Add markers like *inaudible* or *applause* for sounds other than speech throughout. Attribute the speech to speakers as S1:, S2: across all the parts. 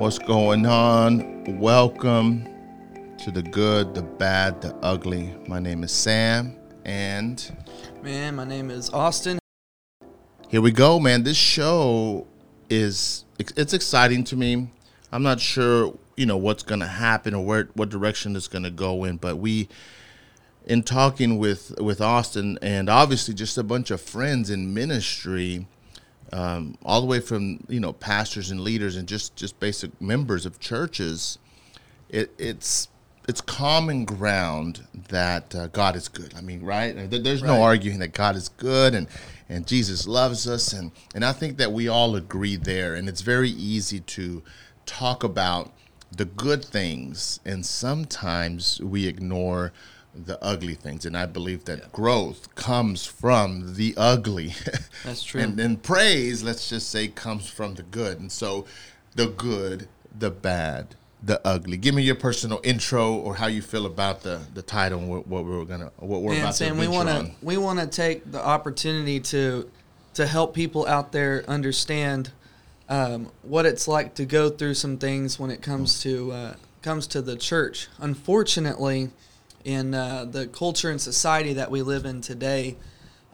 S1: What's going on? Welcome to the good, the bad, the ugly. My name is Sam, and
S2: Man, my name is Austin.
S1: here we go, man. This show is it's exciting to me. I'm not sure, you know, what's going to happen or where what direction it's going to go in, but we in talking with with Austin and obviously just a bunch of friends in ministry um, all the way from you know pastors and leaders and just just basic members of churches it, it's it's common ground that uh, God is good. I mean, right? There- There's no
S2: Right.
S1: arguing that God is good and and Jesus loves us and and I think that we all agree there. And it's very easy to talk about the good things and sometimes we ignore the ugly things. And I believe that growth comes from the ugly. *laughs*
S2: That's true.
S1: and then praise, let's just say, comes from the good. And so the good, the bad, the ugly. Give me your personal intro or how you feel about the the title and what, what we're gonna what we're
S2: Man,
S1: about
S2: Sam,
S1: to
S2: we want to we want to take the opportunity to to help people out there understand um, what it's like to go through some things when it comes to uh, comes to the church. Unfortunately, in uh, the culture and society that we live in today,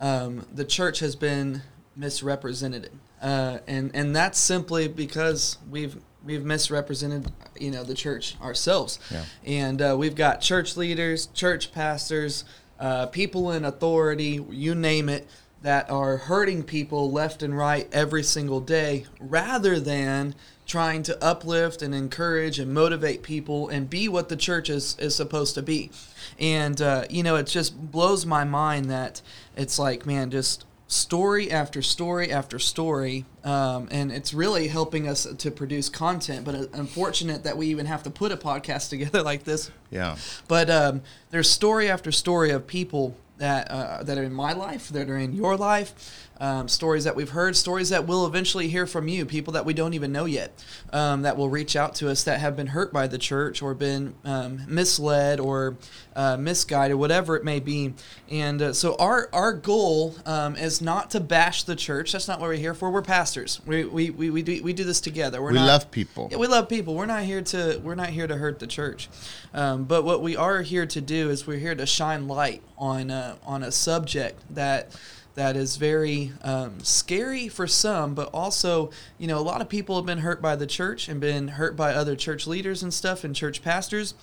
S2: um, the church has been misrepresented, uh, and and that's simply because we've we've misrepresented you know the church ourselves,
S1: Yeah.
S2: and uh, we've got church leaders, church pastors, uh, people in authority, you name it, that are hurting people left and right every single day, rather than trying to uplift and encourage and motivate people and be what the church is, is supposed to be. And, uh, you know, it just blows my mind that it's like, man, just story after story after story. Um, and it's really helping us to produce content. But uh, unfortunate that we even have to put a podcast *laughs* together like this.
S1: Yeah.
S2: But um, there's story after story of people that uh, that are in my life, that are in your life, um, stories that we've heard, stories that we'll eventually hear from you, people that we don't even know yet, um, that will reach out to us that have been hurt by the church or been um, misled or uh, misguided, whatever it may be. And uh, so our our goal um, is not to bash the church. That's not what we're here for. We're pastors. We we, we, we do we do this together. We're
S1: We
S2: not,
S1: love people.
S2: yeah, we love people. We're not here to we're not here to hurt the church, um, but what we are here to do is we're here to shine light on uh, on a subject that that is very um, scary for some, but also you know a lot of people have been hurt by the church and been hurt by other church leaders and stuff and church pastors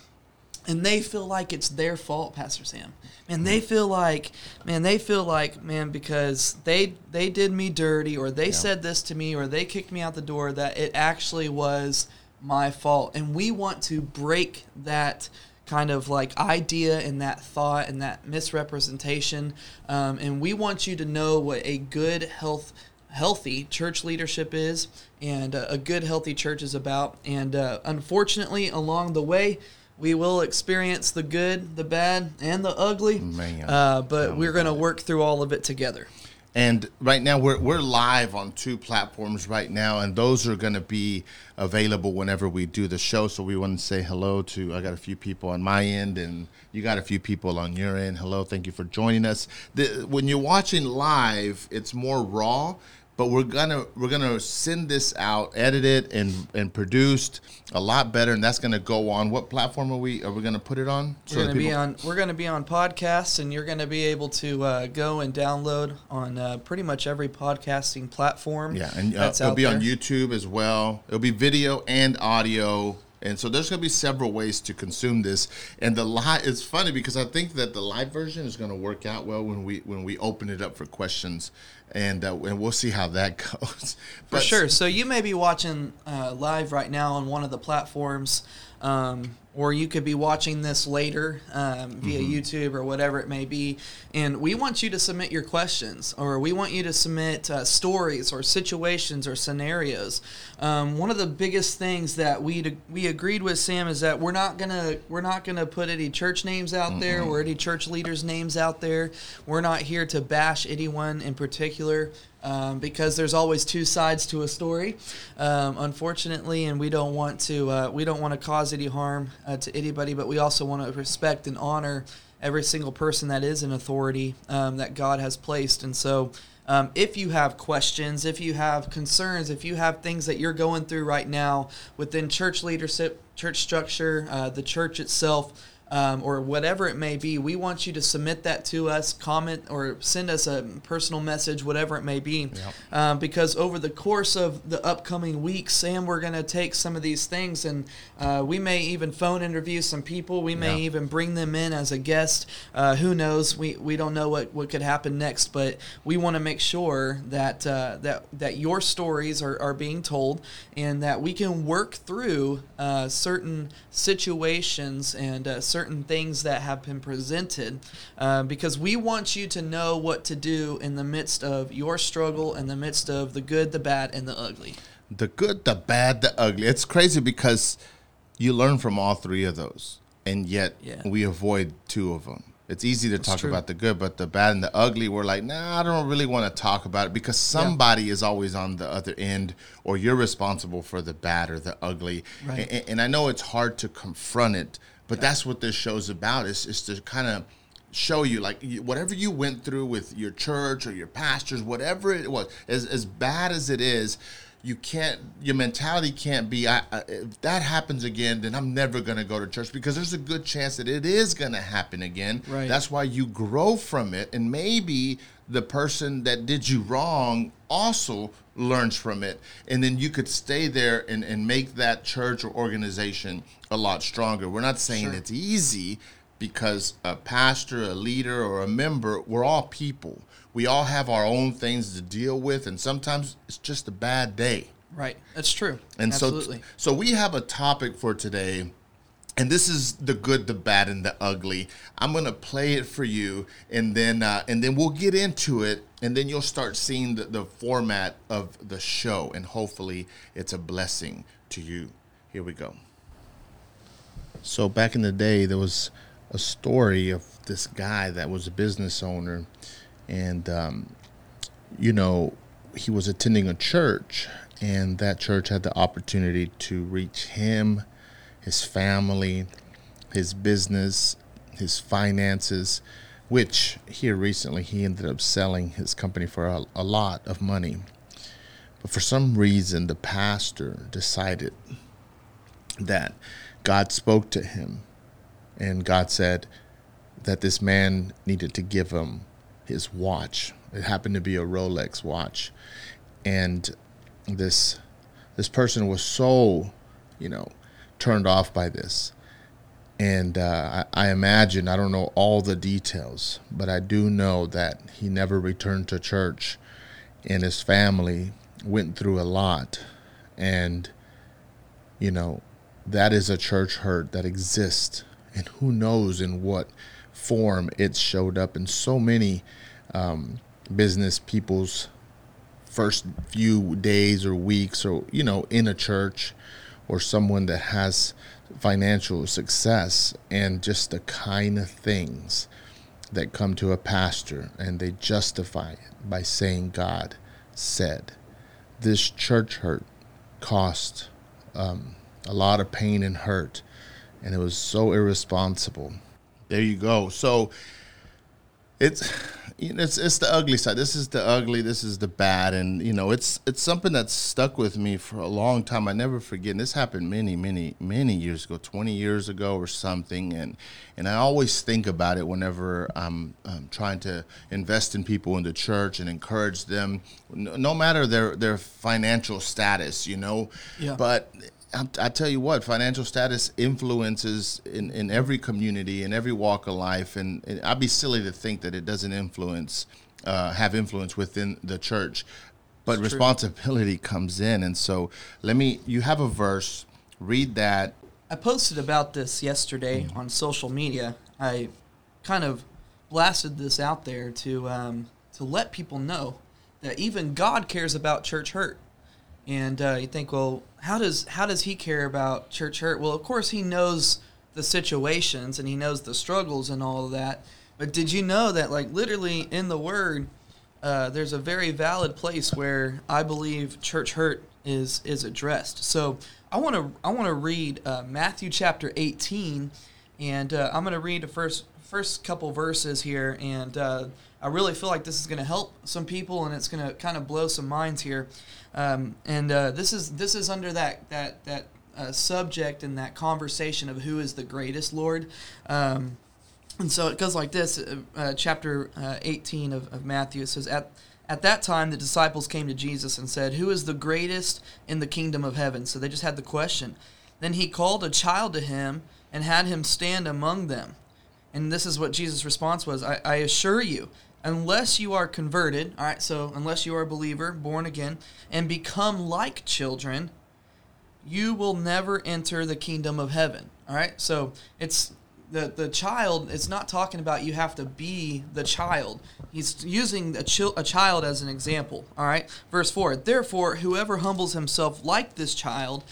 S2: and they feel like it's their fault, Pastor Sam. Man, they feel like, man, they feel like, man, because they they did me dirty, or they said this to me, or they kicked me out the door, that it actually was my fault. And we want to break that kind of like idea and that thought and that misrepresentation. Um, and we want you to know what a good health healthy church leadership is and uh, a good healthy church is about. And uh, unfortunately along the way we will experience the good the bad and the ugly. Uh, but we're going to work through all of it together
S1: And right now we're we're live on two platforms right now, and those are going to be available whenever we do the show. So we want to say hello to I got a few people on my end, and you got a few people on your end. Hello, thank you for joining us. The, when you're watching live, it's more raw. But we're gonna we're gonna send this out, edited and and produced a lot better, and that's gonna go on. What platform are we are we gonna put it on? So
S2: we're to be on we're to be on podcasts and you're going to be able to uh, go and download on uh, pretty much every podcasting platform
S1: Yeah, and uh,
S2: that's
S1: it'll be on. YouTube as well. It'll be video and audio, and so there's going to be several ways to consume this. And the live, it's funny because I think that the live version is going to work out well when we when we open it up for questions, and uh, and we'll see how that *laughs* goes.
S2: For sure. So you may be watching uh, live right now on one of the platforms, um, or you could be watching this later um, via
S1: Mm-hmm.
S2: YouTube or whatever it may be. And we want you to submit your questions, or we want you to submit uh, stories or situations or scenarios. Um, one of the biggest things that we we agreed with Sam is that we're not gonna we're not gonna put any church names out there or any church leaders' names out there. We're not here to bash anyone in particular um, because there's always two sides to a story, um, unfortunately, and we don't want to uh, we don't want to cause any harm uh, to anybody, but we also want to respect and honor every single person that is an authority um, that God has placed, and so. um, if you have questions, if you have concerns, if you have things that you're going through right now within church leadership, church structure, uh, the church itself, um, or whatever it may be, we want you to submit that to us, comment or send us a personal message, whatever it may be. Yep. Um, because over the course of the upcoming weeks, Sam, we're going to take some of these things and uh, we may even phone interview some people. We may yeah. even bring them in as a guest. Uh, who knows? We, we don't know what, what could happen next, but we want to make sure that, uh, that, that your stories are, are being told and that we can work through uh, certain situations and uh, certain certain things that have been presented uh, because we want you to know what to do in the midst of your struggle, in the midst of the good, the bad, and the ugly.
S1: The good, the bad, the ugly. It's crazy because you learn from all three of those, and yet yeah. we avoid two of them. It's easy to That's talk true. about the good, but the bad and the ugly, we're like, nah, I don't really want to talk about it because somebody yeah. is always on the other end, or you're responsible for the bad or the ugly. Right. And, and I know it's hard to confront it, but yeah. that's what this show's about is, is to kind of show you like whatever you went through with your church or your pastors whatever it was as, as bad as it is you can't your mentality can't be I, I, if that happens again then i'm never going to go to church because there's a good chance that it is going to happen again right. that's why you grow from it and maybe the person that did you wrong also learns from it and then you could stay there and, and make that church or organization a lot stronger we're not saying sure. it's easy because a pastor a leader or a member we're all people we all have our own things to deal with, and sometimes it's just a bad day.
S2: Right, that's true.
S1: And Absolutely. so, so we have a topic for today, and this is the good, the bad, and the ugly. I'm gonna play it for you, and then uh, and then we'll get into it, and then you'll start seeing the, the format of the show, and hopefully, it's a blessing to you. Here we go. So back in the day, there was a story of this guy that was a business owner and um, you know he was attending a church and that church had the opportunity to reach him his family his business his finances which here recently he ended up selling his company for a, a lot of money but for some reason the pastor decided that god spoke to him and god said that this man needed to give him his watch. It happened to be a Rolex watch, and this this person was so, you know, turned off by this. And uh, I, I imagine I don't know all the details, but I do know that he never returned to church, and his family went through a lot, and you know, that is a church hurt that exists, and who knows in what form it showed up. In so many um, business people's first few days or weeks or you know in a church or someone that has financial success and just the kind of things that come to a pastor and they justify it by saying God said. This church hurt cost um, a lot of pain and hurt, and it was so irresponsible. There you go. So it's it's it's the ugly side. This is the ugly. This is the bad, and you know, it's it's something that's stuck with me for a long time. I never forget. And this happened many, many, many years ago, twenty years ago or something, and and I always think about it whenever I'm, I'm trying to invest in people in the church and encourage them, no matter their their financial status, you know. Yeah. But I tell you what, financial status influences in, in every community, in every walk of life, and, and I'd be silly to think that it doesn't influence, uh, have influence within the church. But it's responsibility true. comes in, and so let me. You have a verse. Read that.
S2: I posted about this yesterday mm-hmm. on social media. I kind of blasted this out there to um, to let people know that even God cares about church hurt. And uh, you think, well, how does how does he care about church hurt? Well, of course he knows the situations and he knows the struggles and all of that. But did you know that, like, literally in the Word, uh, there's a very valid place where I believe church hurt is is addressed. So I want to I want to read uh, Matthew chapter 18, and uh, I'm going to read the first first couple verses here, and uh, I really feel like this is going to help some people and it's going to kind of blow some minds here. Um, and uh, this is this is under that that that uh, subject and that conversation of who is the greatest Lord. Um, and so it goes like this, uh, uh chapter uh, 18 of, of Matthew. It says, at, at that time, the disciples came to Jesus and said, Who is the greatest in the kingdom of heaven? So they just had the question. Then he called a child to him and had him stand among them. And this is what Jesus' response was I, I assure you, unless you are converted, all right, so unless you are a believer, born again, and become like children, you will never enter the kingdom of heaven. All right, so it's the the child. It's not talking about you have to be the child. He's using a, chil- a child as an example. All right, verse four. Therefore, whoever humbles himself like this child,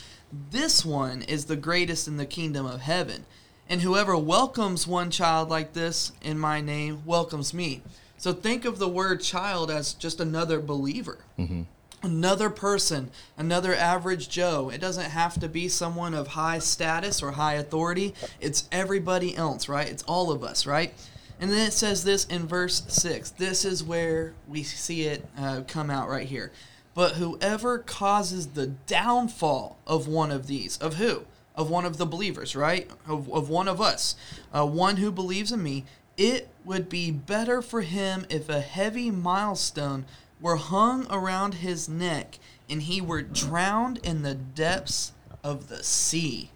S2: this one is the greatest in the kingdom of heaven. And whoever welcomes one child like this in my name welcomes me. So think of the word child as just another believer. Mm-hmm. Another person, another average Joe. It doesn't have to be someone of high status or high authority. It's everybody else, right? It's all of us, right? And then it says this in verse 6. This is where we see it uh, come out right here. But whoever causes the downfall of one of these, of who? Of one of the believers, right? Of, of one of us, uh, one who believes in me, it would be better for him if a heavy milestone were hung around his neck and he were drowned in the depths of the sea.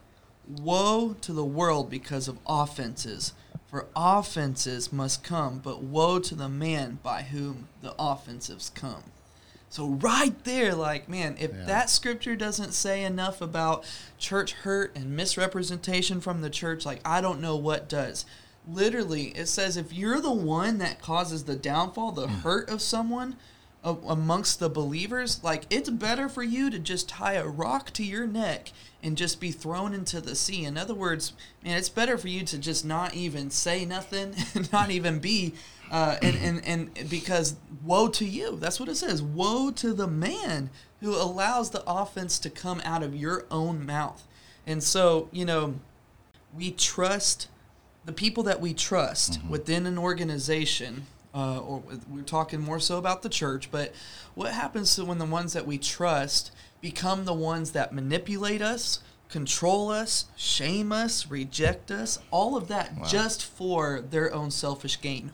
S2: Woe to the world because of offenses, for offenses must come, but woe to the man by whom the offenses come. So, right there, like, man, if yeah. that scripture doesn't say enough about church hurt and misrepresentation from the church, like, I don't know what does literally it says if you're the one that causes the downfall the mm. hurt of someone uh, amongst the believers like it's better for you to just tie a rock to your neck and just be thrown into the sea. In other words man it's better for you to just not even say nothing *laughs* and not even be uh, and, and, and because woe to you. That's what it says. Woe to the man who allows the offense to come out of your own mouth. And so you know we trust the people that we trust mm-hmm. within an organization, uh, or we're talking more so about the church, but what happens to when the ones that we trust become the ones that manipulate us, control us, shame us, reject us, all of that wow. just for their own selfish gain?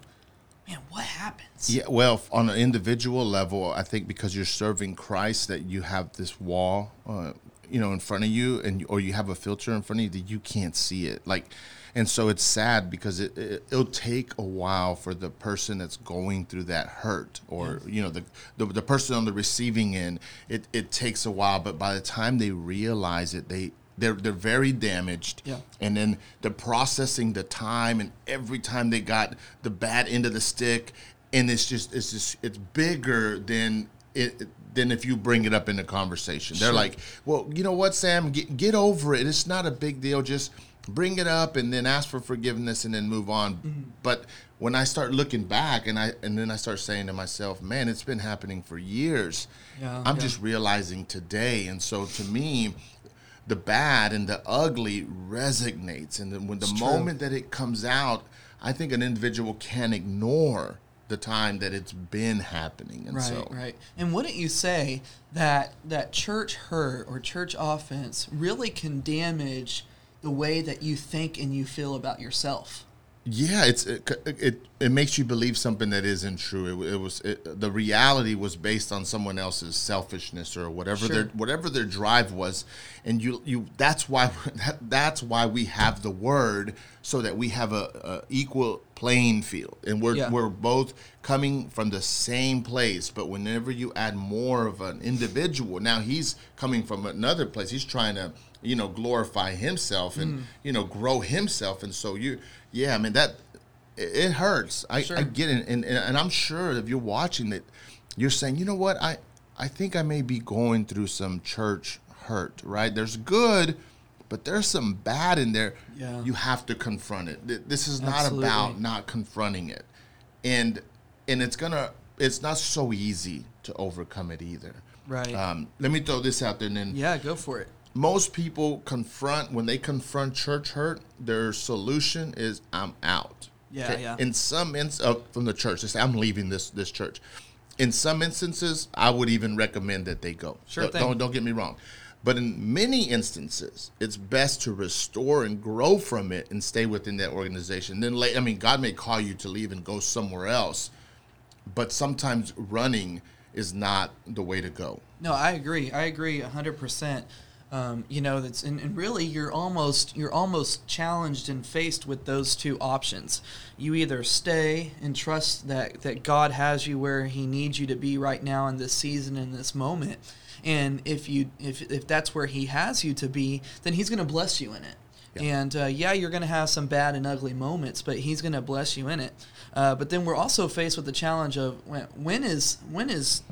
S2: Man, what happens?
S1: Yeah, well, on an individual level, I think because you're serving Christ, that you have this wall, uh, you know, in front of you, and or you have a filter in front of you that you can't see it. Like, and so it's sad because it, it will take a while for the person that's going through that hurt or yeah. you know the, the, the person on the receiving end it, it takes a while but by the time they realize it they they're they're very damaged
S2: yeah.
S1: and then the processing the time and every time they got the bad end of the stick and it's just it's just it's bigger than it than if you bring it up in a conversation. They're like, "Well, you know what, Sam? Get, get over it. It's not a big deal. Just bring it up and then ask for forgiveness and then move on. Mm-hmm. But when I start looking back and I and then I start saying to myself, man, it's been happening for years. Yeah, I'm yeah. just realizing today. And so to me, the bad and the ugly resonates. And then when the moment that it comes out, I think an individual can ignore the time that it's been happening. And
S2: right,
S1: so
S2: right. And wouldn't you say that that church hurt or church offense really can damage the way that you think and you feel about yourself.
S1: Yeah, it's it it, it makes you believe something that isn't true. It, it was it, the reality was based on someone else's selfishness or whatever sure. their whatever their drive was, and you you that's why *laughs* that, that's why we have the word so that we have a, a equal playing field and we're yeah. we're both coming from the same place. But whenever you add more of an individual, now he's coming from another place. He's trying to you know glorify himself and mm. you know grow himself. And so you yeah i mean that it hurts. I, sure. I get it. And, and, and i'm sure if you're watching that you're saying you know what? I i think i may be going through some church hurt right? There's good but there's some bad in there. Yeah. you have to confront it. This is not Absolutely. about not confronting it. And and it's gonna it's not so easy to overcome it either.
S2: Right.
S1: Um, let me throw this out there and then
S2: yeah go for it
S1: most people confront when they confront church hurt their solution is i'm out
S2: Yeah, yeah.
S1: In some ins uh, from the church, they say I'm leaving this this church. In some instances, I would even recommend that they go.
S2: Sure
S1: don't,
S2: thing.
S1: Don't, don't get me wrong. But in many instances, it's best to restore and grow from it and stay within that organization. Then, I mean, God may call you to leave and go somewhere else, but sometimes running is not the way to go.
S2: No, I agree. I agree hundred percent. Um, you know, that's and, and really you're almost you're almost challenged and faced with those two options. You either stay and trust that that God has you where He needs you to be right now in this season in this moment, and if you if if that's where He has you to be, then He's going to bless you in it.
S1: Yeah.
S2: And uh, yeah, you're going to have some bad and ugly moments, but He's going to bless you in it. Uh, but then we're also faced with the challenge of when, when is when is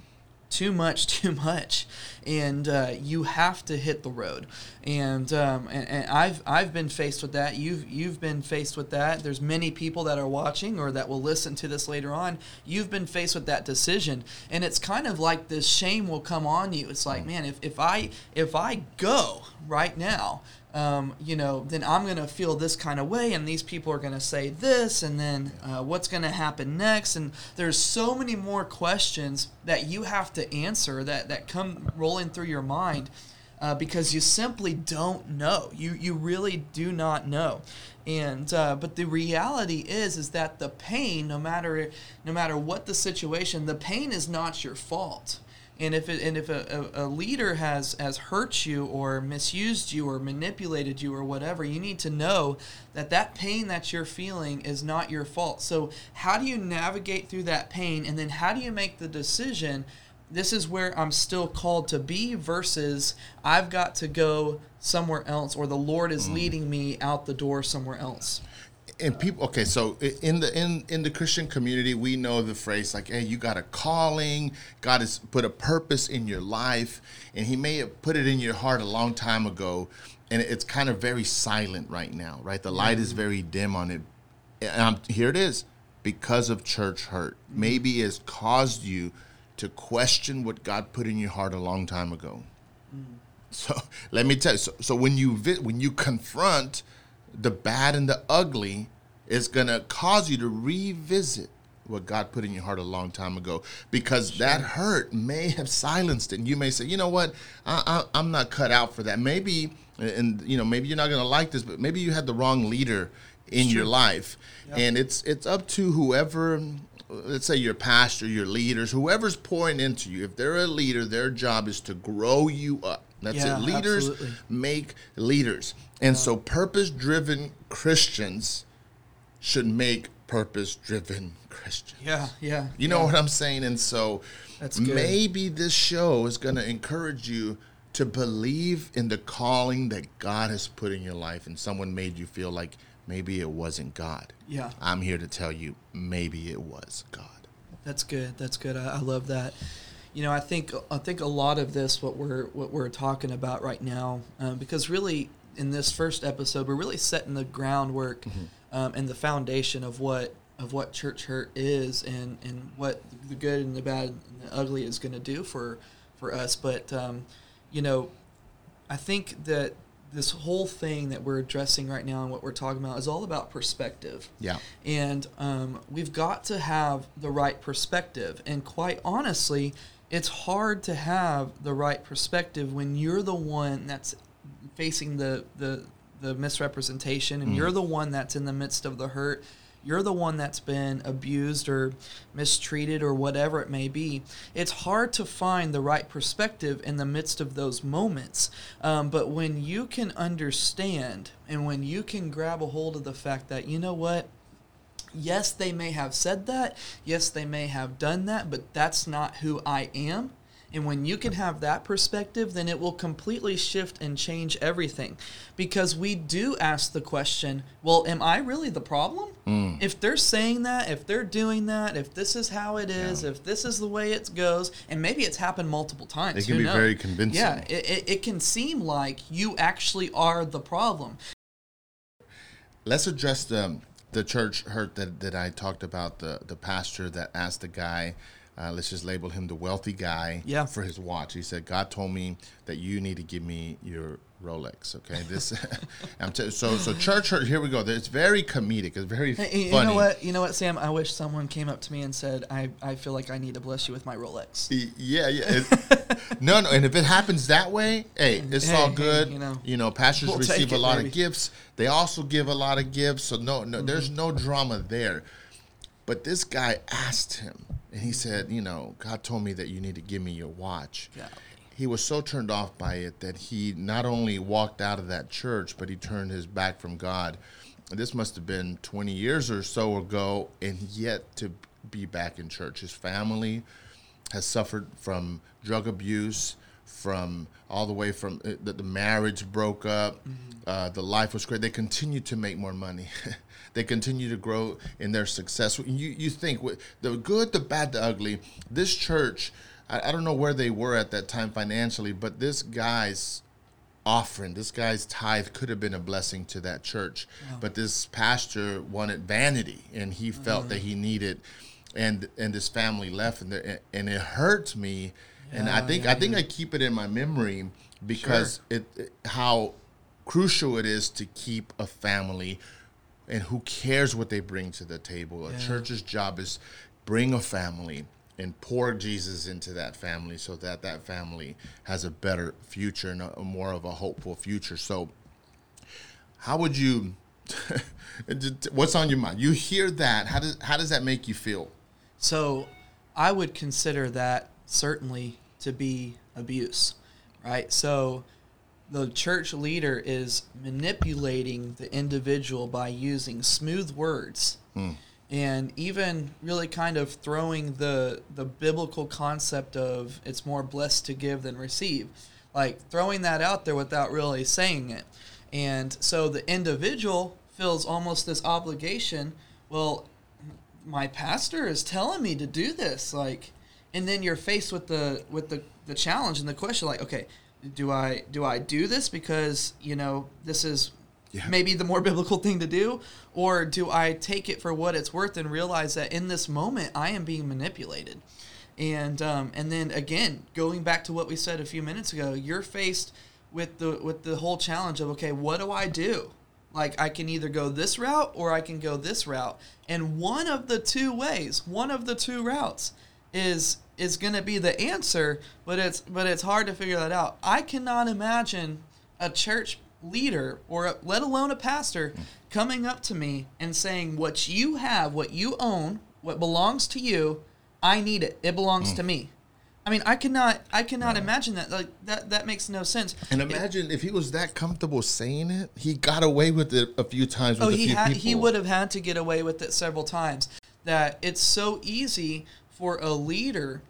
S2: too much *laughs* too much and uh, you have to hit the road. And, um, and and I've I've been faced with that. You've you've been faced with that. There's many people that are watching or that will listen to this later on. You've been faced with that decision. And it's kind of like this shame will come on you. It's like man if, if I if I go right now um, you know, then I'm going to feel this kind of way, and these people are going to say this, and then uh, what's going to happen next? And there's so many more questions that you have to answer that, that come rolling through your mind uh, because you simply don't know. You, you really do not know. And uh, but the reality is is that the pain, no matter no matter what the situation, the pain is not your fault. And if it, and if a, a, a leader has has hurt you or misused you or manipulated you or whatever, you need to know that that pain that you're feeling is not your fault. So how do you navigate through that pain, and then how do you make the decision? This is where I'm still called to be versus I've got to go somewhere else, or the Lord is mm. leading me out the door somewhere else.
S1: And people okay so in the in in the christian community we know the phrase like hey you got a calling. God has put a purpose in your life and he may have put it in your heart a long time ago and it's kind of very silent right now right? The light is very dim on it. And I'm, here it is. Because of church hurt. Mm-hmm. Maybe it's caused you to question what god put in your heart a long time ago. Mm-hmm. So let me tell you. So, so when you vi- when you confront the bad and the ugly, is gonna cause you to revisit what God put in your heart a long time ago, because that hurt may have silenced it. And you may say, you know what, I, I, I'm not cut out for that. Maybe, and you know, maybe you're not gonna like this, but maybe you had the wrong leader in your life, and it's it's up to whoever let's say your pastor, your leaders, whoever's pouring into you, if they're a leader, their job is to grow you up. That's
S2: Yeah,
S1: it. Leaders
S2: absolutely.
S1: make leaders. And so purpose driven Christians should make purpose driven Christians.
S2: Yeah, yeah.
S1: You know what I'm saying? And so
S2: That's good.
S1: maybe this show is going to encourage you to believe in the calling that God has put in your life and someone made you feel like maybe it wasn't God.
S2: Yeah.
S1: I'm here to tell you maybe it was God.
S2: That's good. That's good. I, I love that. You know, I think I think a lot of this what we're what we're talking about right now, um, because really in this first episode we're really setting the groundwork um, and the foundation of what of what church hurt is and and what the good and the bad and the ugly is going to do for for us. But um, you know, I think that this whole thing that we're addressing right now and what we're talking about is all about perspective.
S1: Yeah.
S2: And um, we've got to have the right perspective. And quite honestly, it's hard to have the right perspective when you're the one that's facing the, the, the misrepresentation and you're the one that's in the midst of the hurt. You're the one that's been abused or mistreated or whatever it may be. It's hard to find the right perspective in the midst of those moments. Um, but when you can understand and when you can grab a hold of the fact that, you know what, yes, they may have said that. Yes, they may have done that, but that's not who I am. And when you can have that perspective, then it will completely shift and change everything. Because we do ask the question, well, am I really the problem? Mm. If they're saying that, if they're doing that, if this is how it is,
S1: Yeah.
S2: if this is the way it goes, and maybe it's happened multiple times.
S1: It can be
S2: knows?
S1: very convincing.
S2: Yeah, it, it, it can seem like you actually are the problem.
S1: Let's address the the church hurt that, that I talked about. The the pastor that asked the guy, uh, let's just label him the wealthy guy,
S2: Yeah.
S1: for his watch. He said, "God told me that you need to give me your Rolex. Okay, this *laughs* I'm t- so so church. Here we go. It's very comedic. It's very
S2: Hey, you
S1: funny.
S2: know what? You know what, Sam? I wish someone came up to me and said, "I, I feel like I need to bless you with my Rolex."
S1: Yeah, yeah. It- *laughs* no, no. And if it happens that way, hey, it's
S2: Hey,
S1: all
S2: hey,
S1: good.
S2: you know.
S1: you know, pastors
S2: We'll
S1: receive
S2: take
S1: a lot
S2: baby.
S1: of gifts. They also give a lot of gifts. So no, no, there's no drama there. But this guy asked him, and he said, you know, God told me that you need to give me your watch.
S2: Yeah.
S1: He was so turned off by it that he not only walked out of that church, but he turned his back from God. This must have been 20 years or so ago, and yet to be back in church. His family has suffered from drug abuse, from all the way from uh, the, the marriage broke up, uh, the life was great. They continued to make more money. *laughs* they continue to grow in their success. You you think the good, the bad, the ugly. This church, I, I don't know where they were at that time financially, but this guy's offering, this guy's tithe could have been a blessing to that church. But this pastor wanted vanity, and he felt that he needed, and and this family left, and the, and it hurt me. and I think
S2: yeah,
S1: I think
S2: yeah.
S1: I keep it in my memory because it, it how crucial it is to keep a family and who cares what they bring to the table. A church's job is bring a family and pour Jesus into that family so that that family has a better future and a, a more of a hopeful future. So how would you *laughs* what's on your mind? You hear that, how does how does that make you feel?
S2: So I would consider that certainly to be abuse, right? So the church leader is manipulating the individual by using smooth words. Hmm. And even really kind of throwing the the biblical concept of it's more blessed to give than receive. Like throwing that out there without really saying it. And so the individual feels almost this obligation. Well my pastor is telling me to do this. Like and then you're faced with the with the the challenge and the question like okay do i do i do this because you know this is
S1: Yeah.
S2: maybe the more *laughs* biblical thing to do or do i take it for what it's worth and realize that in this moment i am being manipulated and um, and then again going back to what we said a few minutes ago you're faced with the with the whole challenge of okay what do i do like I can either go this route or I can go this route. And one of the two ways, one of the two routes is is going to be the answer, but it's but it's hard to figure that out. I cannot imagine a church leader or a, let alone a pastor coming up to me and saying what you have, what you own, what belongs to you, I need it. It belongs mm. to me. I mean, I cannot I cannot imagine that. Like that that makes no sense.
S1: And
S2: It-
S1: imagine if he was that comfortable saying it, he got away with it a few times with
S2: Oh, he had
S1: people.
S2: he would have had to get away with it several times. That it's so easy for a leader,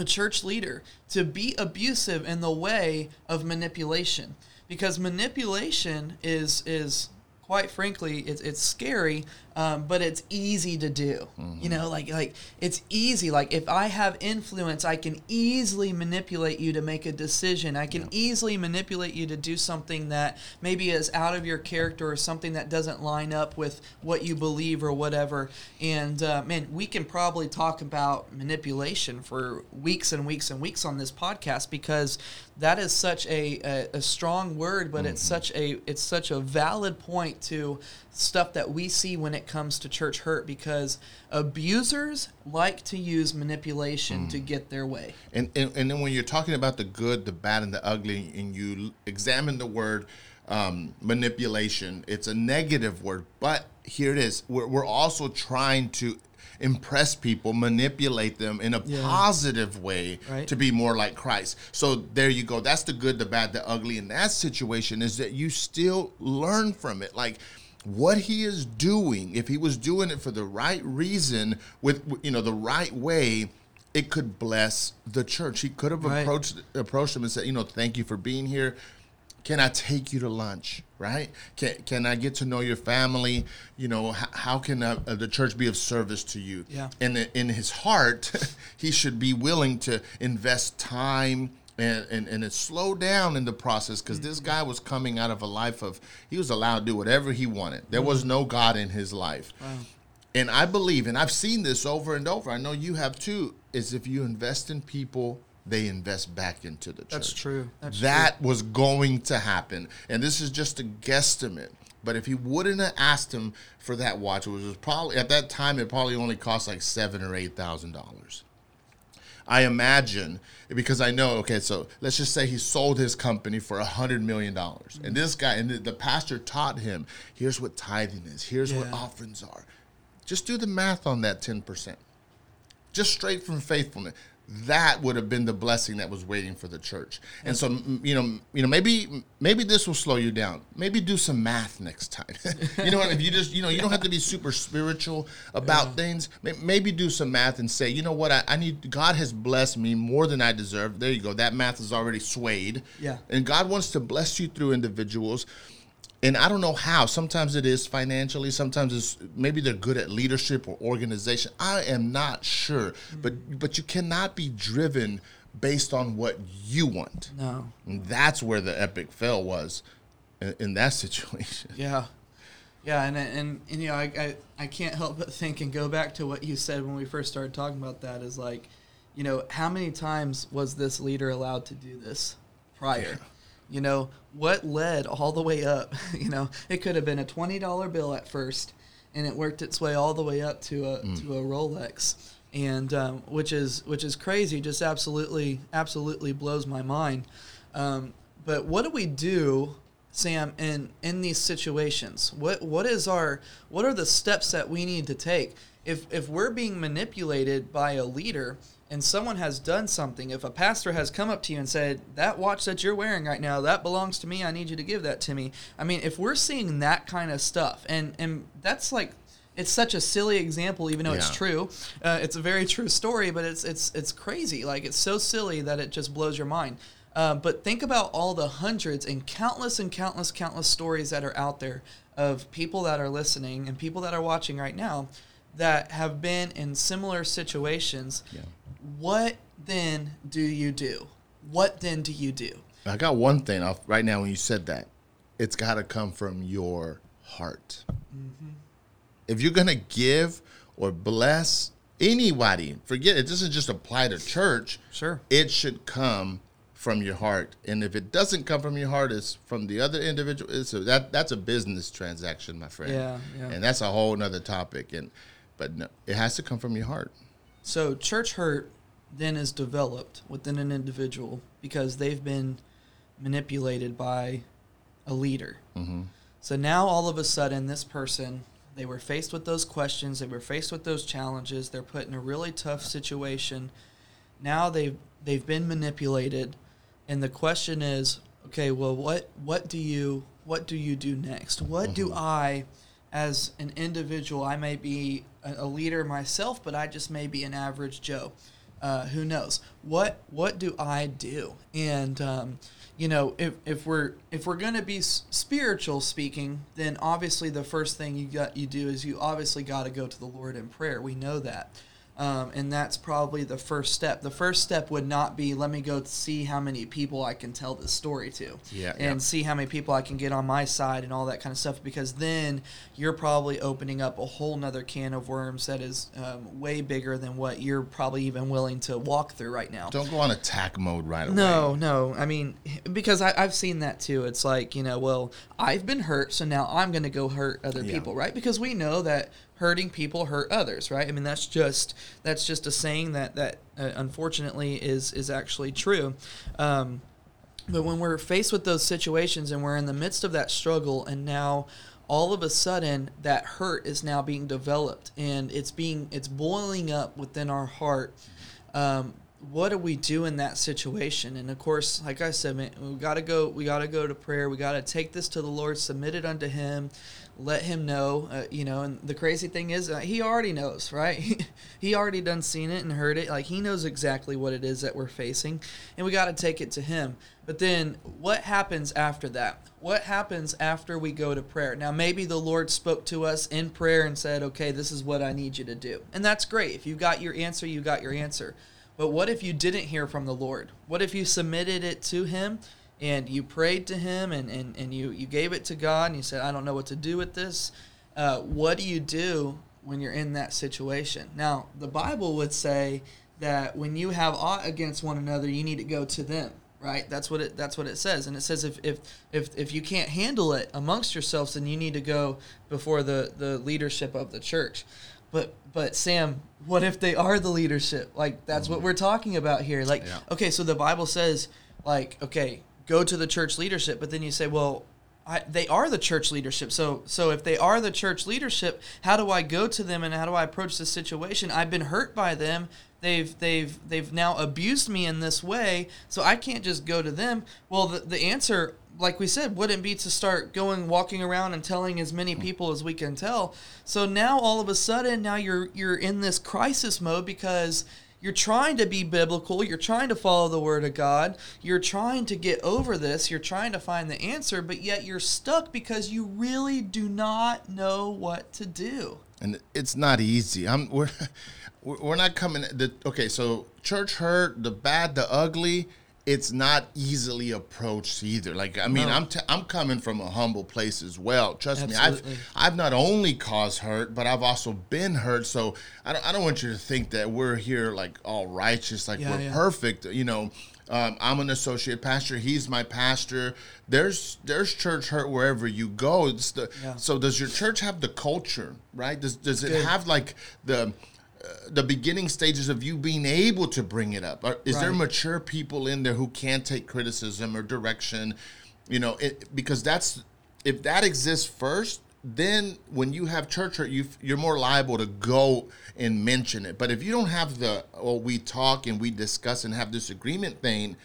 S2: a church leader, to be abusive in the way of manipulation, because manipulation is is quite frankly it's it's scary, um, but it's easy to do. You know, like like it's easy. Like if I have influence, I can easily manipulate you to make a decision. I can easily manipulate you to do something that maybe is out of your character or something that doesn't line up with what you believe or whatever. And uh, man, we can probably talk about manipulation for weeks and weeks and weeks on this podcast because that is such a, a, a strong word, but it's such a it's such a valid point to stuff that we see when it comes to church hurt because abusers like to use manipulation to get their way.
S1: And, and and then when you're talking about the good, the bad, and the ugly, and you examine the word um, manipulation, it's a negative word. But here it is. We're, we're also trying to impress people, manipulate them in a
S2: Yeah.
S1: positive way
S2: Right.
S1: to be more like Christ. So there you go. That's the good, the bad, the ugly. In that situation, is that you still learn from it. Like what he is doing, if he was doing it for the right reason, with you know the right way, it could bless the church. He could have
S2: Right.
S1: approached approached him and said, you know, thank you for being here. Can I take you to lunch? Right? Can Can I get to know your family? You know, how, how can uh, uh, the church be of service to you?
S2: Yeah.
S1: And in his heart, *laughs* he should be willing to invest time and, and, and it slowed down in the process because this guy was coming out of a life of he was allowed to do whatever he wanted. There was no God in his life. And I believe, and I've seen this over and over, I know you have too, is if you invest in people they invest back into the church.
S2: That's true. That's
S1: that was going to happen. And this is just a guesstimate. But if he wouldn't have asked him for that watch, which was probably at that time it probably only cost like seven or eight thousand dollars. I imagine because I know. Okay, so let's just say he sold his company for a hundred million dollars, and this guy and the, the pastor taught him, here's what tithing is, here's what offerings are. Just do the math on that ten percent, just straight from faithfulness. That would have been the blessing that was waiting for the church. And so, you know, you know, maybe maybe this will slow you down. Maybe do some math next time. *laughs* you know, if you just, you know, you don't have to be super spiritual about things. Maybe do some math and say, you know what, I, I need. God has blessed me more than I deserve. There you go. That math is already swayed.
S2: Yeah.
S1: And God wants to bless you through individuals. And I don't know how. Sometimes it is financially. Sometimes it's maybe they're good at leadership or organization. I am not sure. Mm. But but you cannot be driven based on what you want.
S2: No.
S1: And that's where the epic fail was in, in that *laughs* situation.
S2: Yeah. Yeah, and, and and you know, I, I I can't help but think and go back to what you said when we first started talking about that is like, you know, how many times was this leader allowed to do this prior? You know, what led all the way up? *laughs* You know, it could have been a twenty dollar bill at first, and it worked its way all the way up to a to a Rolex, and um, which is which is crazy. Just absolutely absolutely blows my mind. Um, but what do we do Sam, in in these situations, what what is our what are the steps that we need to take if if we're being manipulated by a leader and someone has done something, if a pastor has come up to you and said that watch that you're wearing right now that belongs to me, I need you to give that to me. I mean, if we're seeing that kind of stuff, and and that's like it's such a silly example, even though it's true. Uh, it's a very true story, but it's it's it's crazy. Like it's so silly that it just blows your mind. Uh, but think about all the hundreds and countless and countless countless stories that are out there of people that are listening and people that are watching right now that have been in similar situations.
S1: Yeah.
S2: What then do you do? What then do you do?
S1: I got one thing off right now when you said that. It's got to come from your heart. Mm-hmm. If you're going to give or bless anybody, forget it doesn't just apply to church.
S2: Sure.
S1: It should come from your heart. And if it doesn't come from your heart, it's from the other individual. It's a, that that's a business transaction, my friend.
S2: Yeah, yeah.
S1: And that's a whole nother topic. And but no, it has to come from your heart.
S2: So church hurt then is developed within an individual because they've been manipulated by a leader.
S1: Mm-hmm.
S2: So now all of a sudden, this person, they were faced with those questions, they were faced with those challenges, they're put in a really tough situation. Now they've they've been manipulated, and the question is, okay, well, what what do you what do you do next? What do I, as an individual, I may be a, leader myself, but I just may be an average Joe. Uh, who knows? What what do I do? And um, you know, if, if we're if we're gonna be spiritual speaking, then obviously the first thing you got you do is you obviously got to go to the Lord in prayer. We know that. Um, and that's probably the first step. The first step would not be let me go see how many people I can tell this story to,
S1: Yeah,
S2: and
S1: yeah.
S2: see how many people I can get on my side and all that kind of stuff. Because then you're probably opening up a whole nother can of worms that is um, way bigger than what you're probably even willing to walk through right now.
S1: Don't go on attack mode right away.
S2: No, no. I mean, because I, I've seen that too. It's like, you know, well, I've been hurt, so now I'm going to go hurt other
S1: Yeah.
S2: people, right? Because we know that hurting people hurt others, right? I mean, that's just that's just a saying that that uh, unfortunately is is actually true. Um, but when we're faced with those situations and we're in the midst of that struggle, and now all of a sudden that hurt is now being developed and it's being it's boiling up within our heart. Um, what do we do in that situation? And of course, like I said, we gotta go. We gotta go to prayer. We gotta take this to the Lord, submit it unto Him, let Him know. Uh, you know, and the crazy thing is, uh, He already knows, right? *laughs* he already done seen it and heard it. Like He knows exactly what it is that we're facing, and we gotta take it to Him. But then, what happens after that? What happens after we go to prayer? Now, maybe the Lord spoke to us in prayer and said, "Okay, this is what I need you to do," and that's great. If you got your answer, you got your answer. But what if you didn't hear from the Lord? What if you submitted it to Him and you prayed to Him and, and, and you, you gave it to God and you said, I don't know what to do with this? Uh, what do you do when you're in that situation? Now, the Bible would say that when you have aught against one another, you need to go to them. Right. That's what it. That's what it says. And it says if if if, if you can't handle it amongst yourselves, then you need to go before the the leadership of the church. But but Sam, what if they are the leadership? Like that's what we're talking about here. Like
S1: Yeah.
S2: okay, so the Bible says like okay, go to the church leadership, but then you say, well, I, they are the church leadership. So so if they are the church leadership, how do I go to them and how do I approach this situation? I've been hurt by them. They've they've they've now abused me in this way, so I can't just go to them. Well, the, the answer like we said, wouldn't be to start going walking around and telling as many hmm. people as we can tell. So now all of a sudden, now you're you're in this crisis mode because you're trying to be biblical, you're trying to follow the word of God, you're trying to get over this, you're trying to find the answer, but yet you're stuck because you really do not know what to do.
S1: and it's not easy. I'm we're *laughs* we're not coming. The okay, so church hurt, the bad, the ugly. It's not easily approached either. Like I mean,
S2: No.
S1: I'm t- I'm coming from a humble place as well. Trust
S2: Absolutely.
S1: me, I've I've not only caused hurt, but I've also been hurt. So I don't I don't want you to think that we're here like all righteous, like
S2: Yeah,
S1: we're
S2: yeah.
S1: perfect. You know, um, I'm an associate pastor. He's my pastor. There's there's church hurt wherever you go. It's the
S2: Yeah.
S1: so does your church have the culture, right? Does does it
S2: Good.
S1: have like the the beginning stages of you being able to bring it up? Is there mature people in there who can take criticism or direction? You know, it, because that's if that exists first, then when you have church hurt, you you're more liable to go and mention it. But if you don't have the well, we talk and we discuss and have disagreement thing,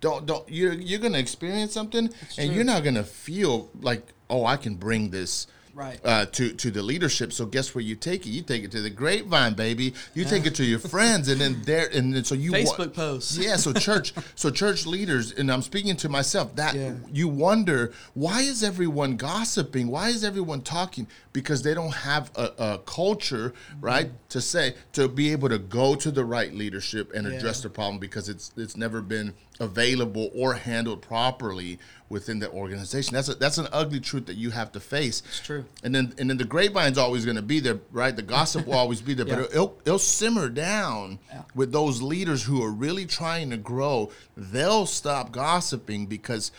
S1: don't don't you're you're gonna experience something and
S2: true.
S1: you're not gonna feel like oh I can bring this
S2: Right.
S1: uh, to to the leadership. So guess where you take it? You take it to the grapevine, baby. You take it to your *laughs* friends, and then there and then so you wa-
S2: Facebook posts.
S1: Yeah, so church, so church leaders, and I'm speaking to myself. That
S2: Yeah.
S1: you wonder why is everyone gossiping? Why is everyone talking? Because they don't have a, a culture,
S2: Mm-hmm.
S1: right, to say to be able to go to the right leadership and
S2: Yeah.
S1: address the problem because it's it's never been available or handled properly within the organization. That's a, that's an ugly truth that you have to face.
S2: It's true.
S1: And then and then the grapevine's always going to be there, right? The gossip will *laughs* always be there,
S2: Yeah.
S1: but it'll, it'll simmer down
S2: Yeah.
S1: with those leaders who are really trying to grow. They'll stop gossiping because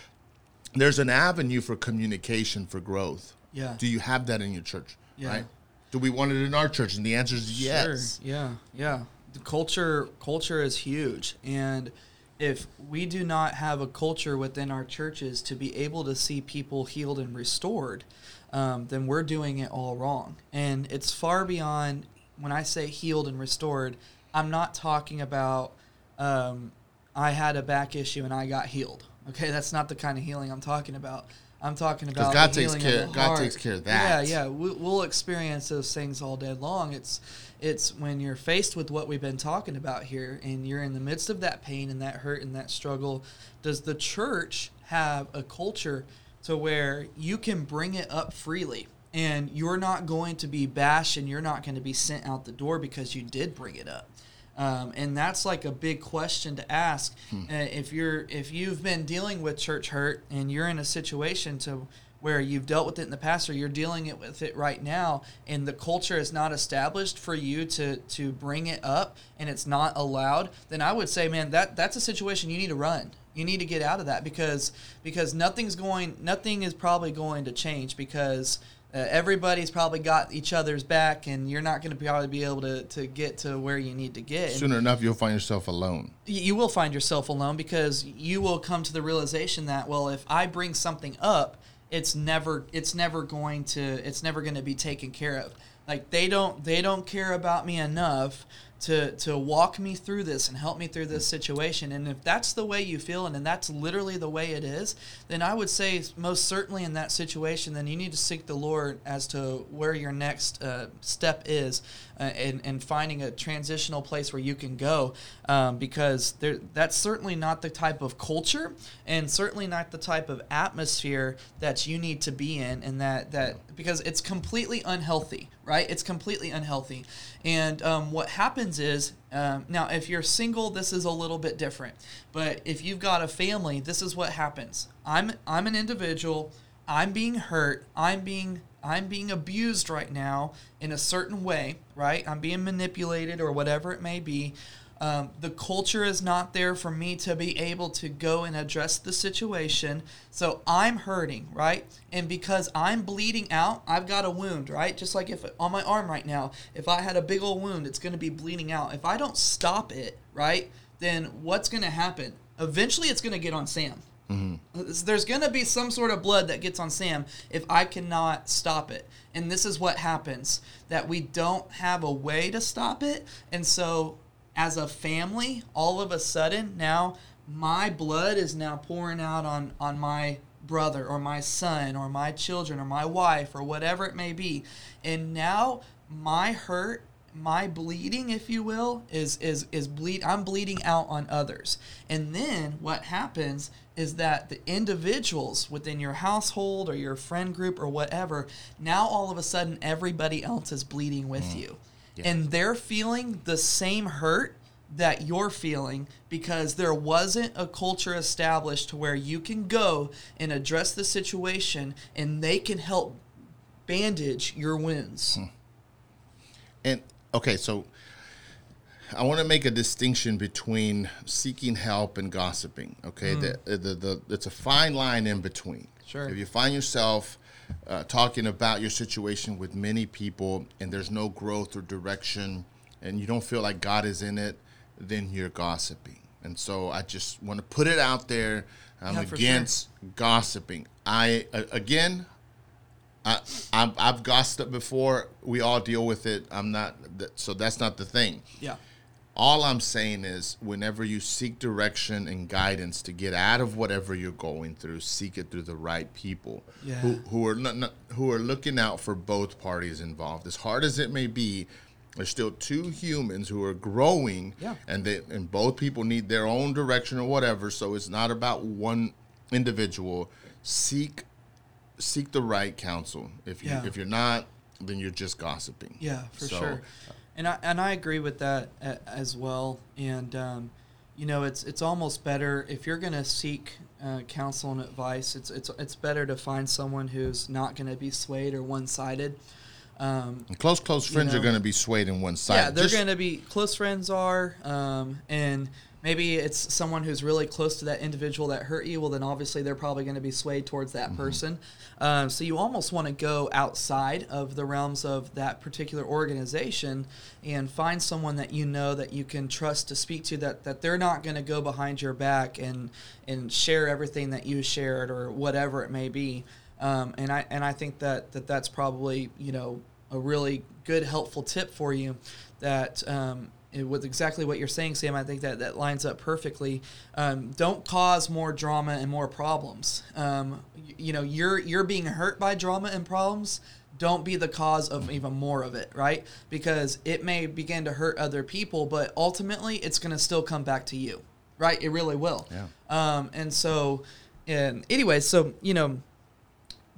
S1: there's an avenue for communication for growth.
S2: Yeah.
S1: Do you have that in your church?
S2: Yeah.
S1: Right. Do we want it in our church? And the answer is yes.
S2: Sure. Yeah. Yeah. The culture culture is huge, and if we do not have a culture within our churches to be able to see people healed and restored, um, then we're doing it all wrong. And it's far beyond when I say healed and restored. I'm not talking about um, I had a back issue and I got healed. Okay, that's not the kind of healing I'm talking about. I'm talking about
S1: God takes care- God
S2: heart.
S1: takes care of that.
S2: Yeah, yeah, we, we'll experience those things all day long. It's it's when you're faced with what we've been talking about here, and you're in the midst of that pain and that hurt and that struggle. Does the church have a culture to where you can bring it up freely? And you're not going to be bashed and you're not going to be sent out the door because you did bring it up. Um, and that's like a big question to ask. Uh, if you're if you've been dealing with church hurt and you're in a situation to where you've dealt with it in the past or you're dealing it with it right now and the culture is not established for you to to bring it up and it's not allowed then i would say man that that's a situation you need to run you need to get out of that because because nothing's going nothing is probably going to change because uh, everybody's probably got each other's back and you're not going to probably be able to, to get to where you need to get And-
S1: Sooner enough, you'll find yourself alone.
S2: you will find yourself alone because you will come to the realization that well if i bring something up it's never it's never going to it's never going to be taken care of like they don't they don't care about me enough to to walk me through this and help me through this situation. And if that's the way you feel and, and that's literally the way it is then i would say most certainly in that situation then you need to seek the lord as to where your next uh, step is and, and finding a transitional place where you can go um, because there, that's certainly not the type of culture and certainly not the type of atmosphere that you need to be in and that, that because it's completely unhealthy right? It's completely unhealthy. And um, what happens is um, now if you're single this is a little bit different but if you've got a family this is what happens. I'm i'm an individual. I'm being hurt. I'm being I'm being abused right now in a certain way, right? I'm being manipulated or whatever it may be. Um, the culture is not there for me to be able to go and address the situation. So I'm hurting, right? And because I'm bleeding out, I've got a wound, right? Just like if on my arm right now, if I had a big old wound, it's going to be bleeding out. If I don't stop it, right, then what's going to happen? Eventually, it's going to get on Sam. Mm-hmm. There's going to be some sort of blood that gets on Sam if I cannot stop it. And this is what happens that we don't have a way to stop it. And so, as a family, all of a sudden, now my blood is now pouring out on, on my brother or my son or my children or my wife or whatever it may be. And now my hurt my bleeding if you will is is is bleed i'm bleeding out on others and then what happens is that the individuals within your household or your friend group or whatever now all of a sudden everybody else is bleeding with mm. you yeah. and they're feeling the same hurt that you're feeling because there wasn't a culture established to where you can go and address the situation and they can help bandage your wounds. Hmm.
S1: And okay, so I want to make a distinction between seeking help and gossiping. Okay, mm. the, the, the it's a fine line in between.
S2: Sure.
S1: If you find yourself uh, talking about your situation with many people and there's no growth or direction, and you don't feel like God is in it, then you're gossiping. And so I just want to put it out there. I'm yeah, against sure. gossiping. I uh, again, I, i have gossiped before. We all deal with it. I'm not, so that's not the thing.
S2: Yeah.
S1: All I'm saying is, whenever you seek direction and guidance to get out of whatever you're going through, seek it through the right people
S2: yeah.
S1: who, who are not, not, who are looking out for both parties involved. As hard as it may be, there's still two humans who are growing,
S2: yeah.
S1: and they and both people need their own direction or whatever. So it's not about one individual. Seek seek the right counsel. If you yeah. if you're not, then you're just gossiping.
S2: Yeah, for so, sure. And I and I agree with that as well. And um, you know, it's it's almost better if you're going to seek uh, counsel and advice. It's it's it's better to find someone who's not going to be swayed or one sided.
S1: Um, close close friends you know, are going to be swayed in one side.
S2: Yeah, they're going to be close friends are, um, and maybe it's someone who's really close to that individual that hurt you. Well, then obviously they're probably going to be swayed towards that mm-hmm. person. Um, so you almost want to go outside of the realms of that particular organization and find someone that you know that you can trust to speak to. That that they're not going to go behind your back and and share everything that you shared or whatever it may be. Um, and I and I think that, that that's probably you know a really good helpful tip for you that um, with exactly what you're saying, Sam, I think that that lines up perfectly. Um, don't cause more drama and more problems. Um, you, you, know, you're you're being hurt by drama and problems. Don't be the cause of even more of it, right? Because it may begin to hurt other people, but ultimately, it's going to still come back to you, right? It really will.
S1: Yeah.
S2: Um, and so, and anyway, so you know,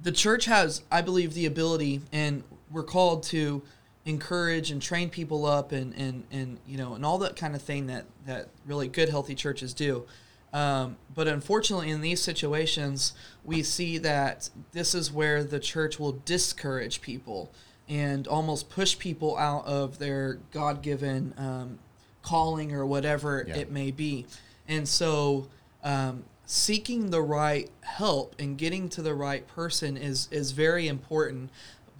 S2: the church has, I believe, the ability, and we're called to encourage and train people up and, and, and you know and all that kind of thing that, that really good healthy churches do. Um, but unfortunately in these situations we see that this is where the church will discourage people and almost push people out of their god-given um, calling or whatever yeah. it may be. And so um, seeking the right help and getting to the right person is is very important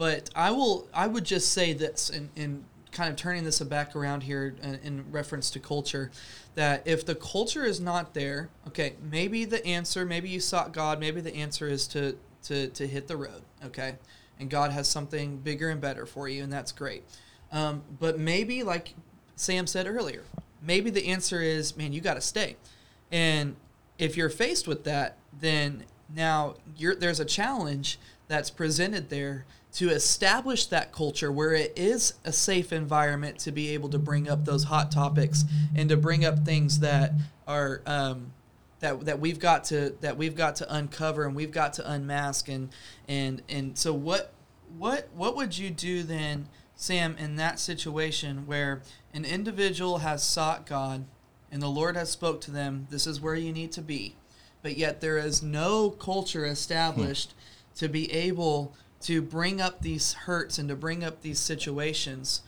S2: but I will I would just say this in kind of turning this back around here in, in reference to culture that if the culture is not there okay maybe the answer maybe you sought God maybe the answer is to to to hit the road okay? And God has something bigger and better for you and that's great. Um, but maybe like Sam said earlier maybe the answer is man you got to stay. And if you're faced with that, then now there's a challenge that's presented there to establish that culture where it is a safe environment to be able to bring up those hot topics and to bring up things that are um, that that we've got to that we've got to uncover and we've got to unmask and and and so what what what would you do then Sam in that situation where an individual has sought God and the Lord has spoke to them, this is where you need to be. But yet there is no culture established hmm. to be able to bring up these hurts and to bring up these situations.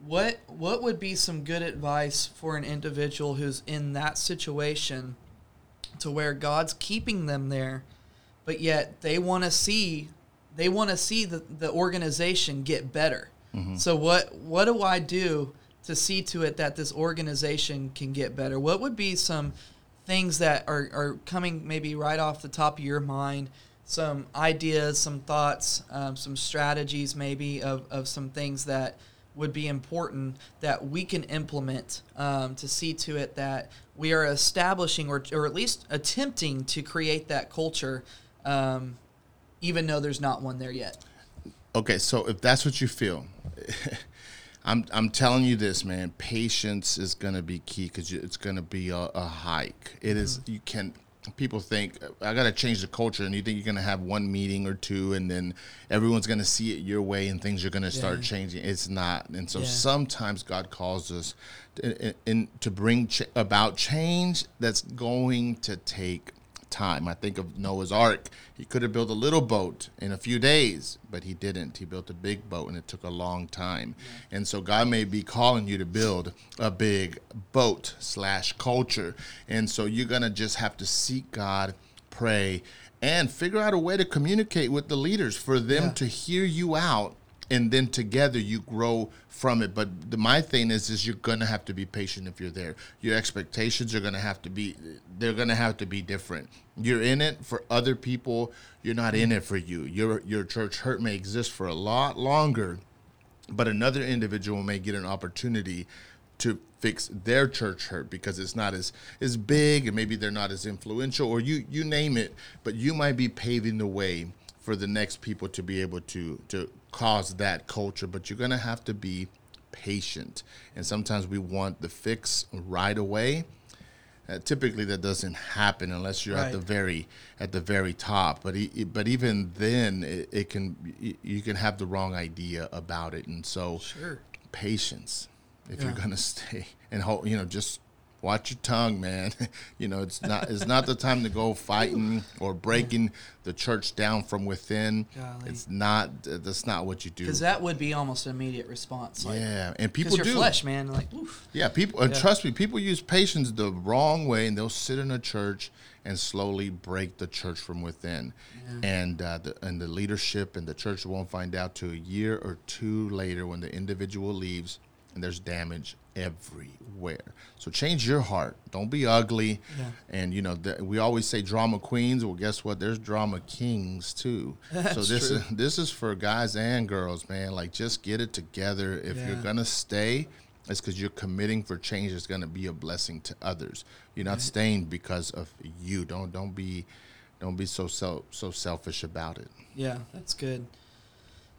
S2: what what would be some good advice for an individual who's in that situation to where God's keeping them there, but yet they want to see they want to see the, the organization get better. Mm-hmm. So what what do I do to see to it that this organization can get better? What would be some things that are, are coming maybe right off the top of your mind? Some ideas, some thoughts, um, some strategies, maybe of, of some things that would be important that we can implement um, to see to it that we are establishing or, or at least attempting to create that culture, um, even though there's not one there yet.
S1: Okay, so if that's what you feel, *laughs* I'm I'm telling you this, man. Patience is gonna be key because it's gonna be a, a hike. It is, mm-hmm. You can people think I got to change the culture, and you think you're going to have one meeting or two, and then everyone's going to see it your way, and things are going to start yeah. changing. It's not, and so yeah. sometimes God calls us to, in, to bring ch- about change that's going to take time. I think of Noah's Ark. He could have built a little boat in a few days, but he didn't. He built a big boat and it took a long time. Yeah. And so God may be calling you to build a big boat slash culture. And so you're going to just have to seek God, pray, and figure out a way to communicate with the leaders for them yeah. to hear you out and then together you grow from it. But the, my thing is is you're gonna have to be patient if you're there. Your expectations are gonna have to be they're gonna have to be different. You're in it for other people. You're not in it for you. Your your church hurt may exist for a lot longer but another individual may get an opportunity to fix their church hurt because it's not as as big and maybe they're not as influential or you you name it. But you might be paving the way for the next people to be able to to cause that culture, but you're going to have to be patient. And sometimes we want the fix right away. Uh, typically, that doesn't happen unless you're right. at the very at the very top. But but even then, it, it, can you can have the wrong idea about it, and so
S2: sure.
S1: patience if yeah. you're going to stay and hold, you know, just watch your tongue, man. *laughs* you know, it's not it's not the time to go fighting or breaking the church down from within. Golly. It's not that's not what you do.
S2: Because that would be almost an immediate response.
S1: Like, yeah, and people
S2: your
S1: do
S2: flesh, man. Like, oof.
S1: yeah, people. Yeah. And trust me, people use patience the wrong way, and they'll sit in a church and slowly break the church from within. Yeah. And uh, the and the leadership and the church won't find out till a year or two later when the individual leaves and there's damage everywhere. So change your heart. Don't be ugly. Yeah. And you know, the, we always say drama queens. Well, guess what? There's drama kings too. *laughs*
S2: That's
S1: so this
S2: true.
S1: is this is for guys and girls, man. Like just get it together. If yeah. you're gonna stay, it's because you're committing for change. It's gonna be a blessing to others. You're not right. staying because of you. Don't don't be don't be so so so selfish about it.
S2: Yeah, that's good.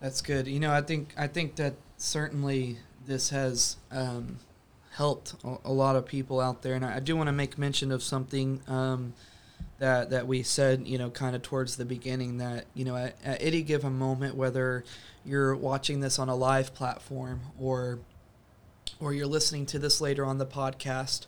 S2: That's good. You know, I think I think that certainly this has um, helped a, lot of people out there. And I, I do want to make mention of something um, that that we said, you know, kind of towards the beginning that you know at, at any given moment, whether you're watching this on a live platform or or you're listening to this later on the podcast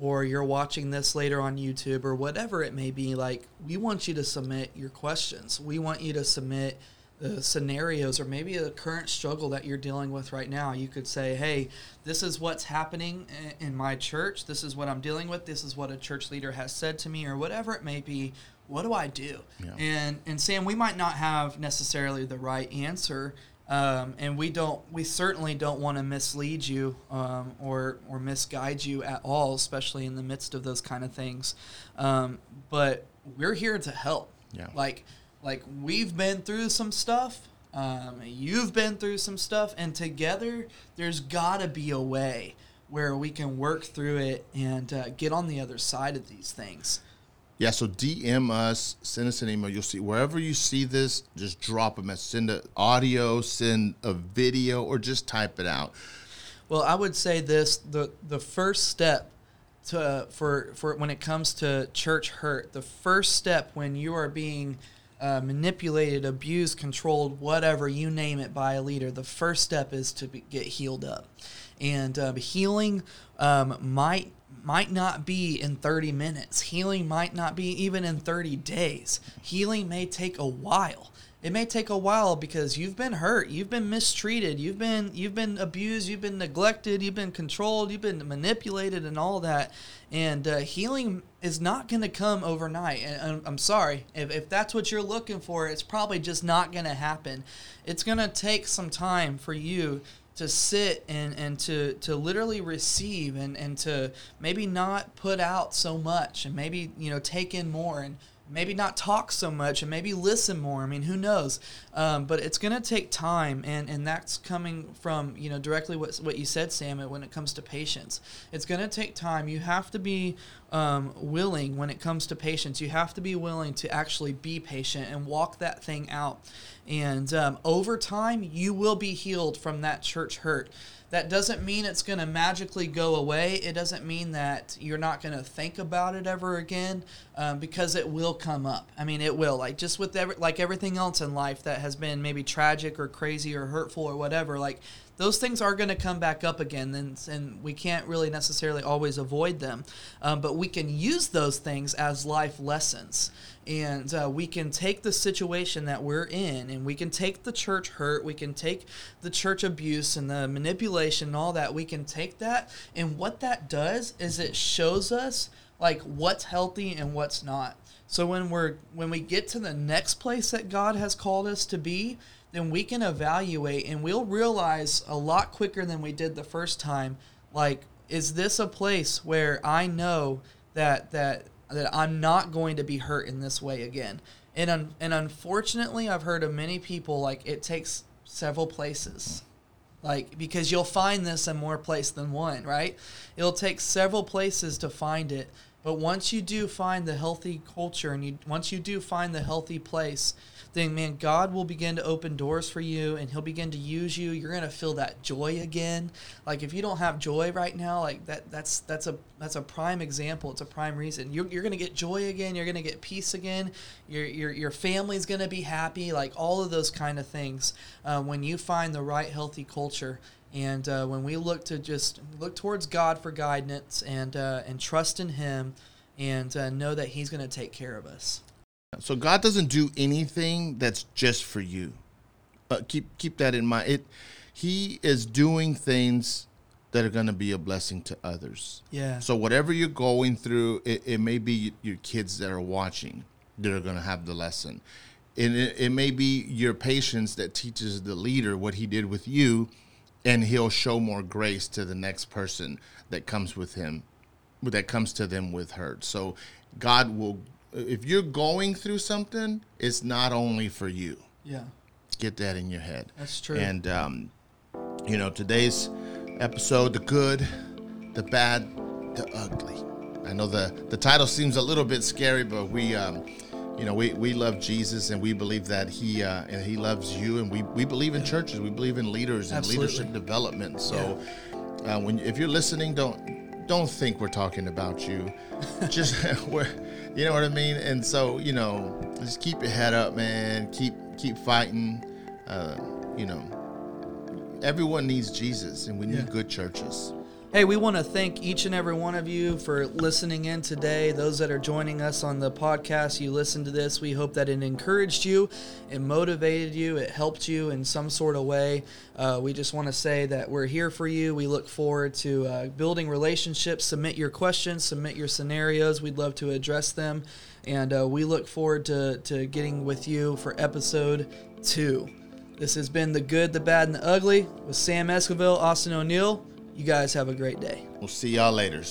S2: or you're watching this later on YouTube or whatever it may be, like we want you to submit your questions. We want you to submit the scenarios or maybe a current struggle that you're dealing with right now. You could say, hey, this is what's happening in my church. This is what I'm dealing with. This is what a church leader has said to me, or whatever it may be. What do I do? Yeah. And and Sam, we might not have necessarily the right answer, um, and we don't. We certainly don't want to mislead you um, or or misguide you at all, especially in the midst of those kind of things. Um, but we're here to help.
S1: Yeah.
S2: Like like we've been through some stuff um, you've been through some stuff and together there's got to be a way where we can work through it and uh, get on the other side of these things.
S1: Yeah so dm us send us an email you'll see wherever you see this just drop a message send an audio send a video or just type it out.
S2: Well i would say this the the first step to for for when it comes to church hurt the first step when you are being uh, manipulated, abused, controlled, whatever you name it, by a leader, the first step is to be, get healed up. And uh, healing um, might might not be in 30 minutes. Healing might not be even in 30 days. Healing may take a while. It may take a while because you've been hurt, you've been mistreated, you've been you've been abused, you've been neglected, you've been controlled, you've been manipulated, and all that. And uh, healing is not going to come overnight. And I'm, I'm sorry if, if that's what you're looking for, it's probably just not going to happen. It's going to take some time for you to sit and, and to, to literally receive and, and to maybe not put out so much and maybe you know take in more and maybe not talk so much and maybe listen more. I mean, who knows? Um, but it's going to take time, and, and that's coming from you know directly what what you said, Sam. When it comes to patience, it's going to take time. You have to be um, willing when it comes to patience. You have to be willing to actually be patient and walk that thing out. And um, over time, you will be healed from that church hurt. That doesn't mean it's going to magically go away. It doesn't mean that you're not going to think about it ever again, um, because it will come up. I mean, it will. Like just with every, like everything else in life that has been maybe tragic or crazy or hurtful or whatever. Like those things are going to come back up again, and, and we can't really necessarily always avoid them. Um, but we can use those things as life lessons and uh, we can take the situation that we're in and we can take the church hurt we can take the church abuse and the manipulation and all that we can take that and what that does is it shows us like what's healthy and what's not so when we're when we get to the next place that god has called us to be then we can evaluate and we'll realize a lot quicker than we did the first time like is this a place where i know that that that I'm not going to be hurt in this way again. And un- and unfortunately, I've heard of many people like it takes several places. Like because you'll find this in more place than one, right? It'll take several places to find it. But once you do find the healthy culture and you once you do find the healthy place, then man, God will begin to open doors for you and he'll begin to use you. You're going to feel that joy again. Like if you don't have joy right now, like that that's that's a that's a prime example. It's a prime reason. You're, you're going to get joy again. You're going to get peace again. Your your your family's going to be happy. Like all of those kind of things uh, when you find the right healthy culture. And uh, when we look to just look towards God for guidance and uh, and trust in Him, and uh, know that He's going to take care of us.
S1: So God doesn't do anything that's just for you. But keep keep that in mind. It He is doing things that are going to be a blessing to others.
S2: Yeah.
S1: So whatever you're going through, it, it may be your kids that are watching that are going to have the lesson. And it, it may be your patience that teaches the leader what he did with you, and he'll show more grace to the next person that comes with him, that comes to them with hurt. So God will if you're going through something, it's not only for you.
S2: Yeah.
S1: Get that in your head.
S2: That's true.
S1: And um, you know, today's episode, the good, the bad, the ugly. I know the the title seems a little bit scary, but we um, you know, we, we love Jesus and we believe that he uh, and he loves you and we, we believe in churches, we believe in leaders and
S2: Absolutely.
S1: leadership development. So yeah. uh, when if you're listening, don't don't think we're talking about you. *laughs* Just *laughs* we're you know what I mean? And so, you know, just keep your head up, man. Keep keep fighting. Uh, you know, everyone needs Jesus, and we need yeah. good churches.
S2: Hey, we want to thank each and every one of you for listening in today. Those that are joining us on the podcast, you listened to this. We hope that it encouraged you, it motivated you, it helped you in some sort of way. Uh, we just want to say that we're here for you. We look forward to uh, building relationships. Submit your questions, submit your scenarios. We'd love to address them. And uh, we look forward to, to getting with you for episode two. This has been The Good, the Bad, and the Ugly with Sam Esquivel, Austin O'Neill. You guys have a great day.
S1: We'll see y'all later.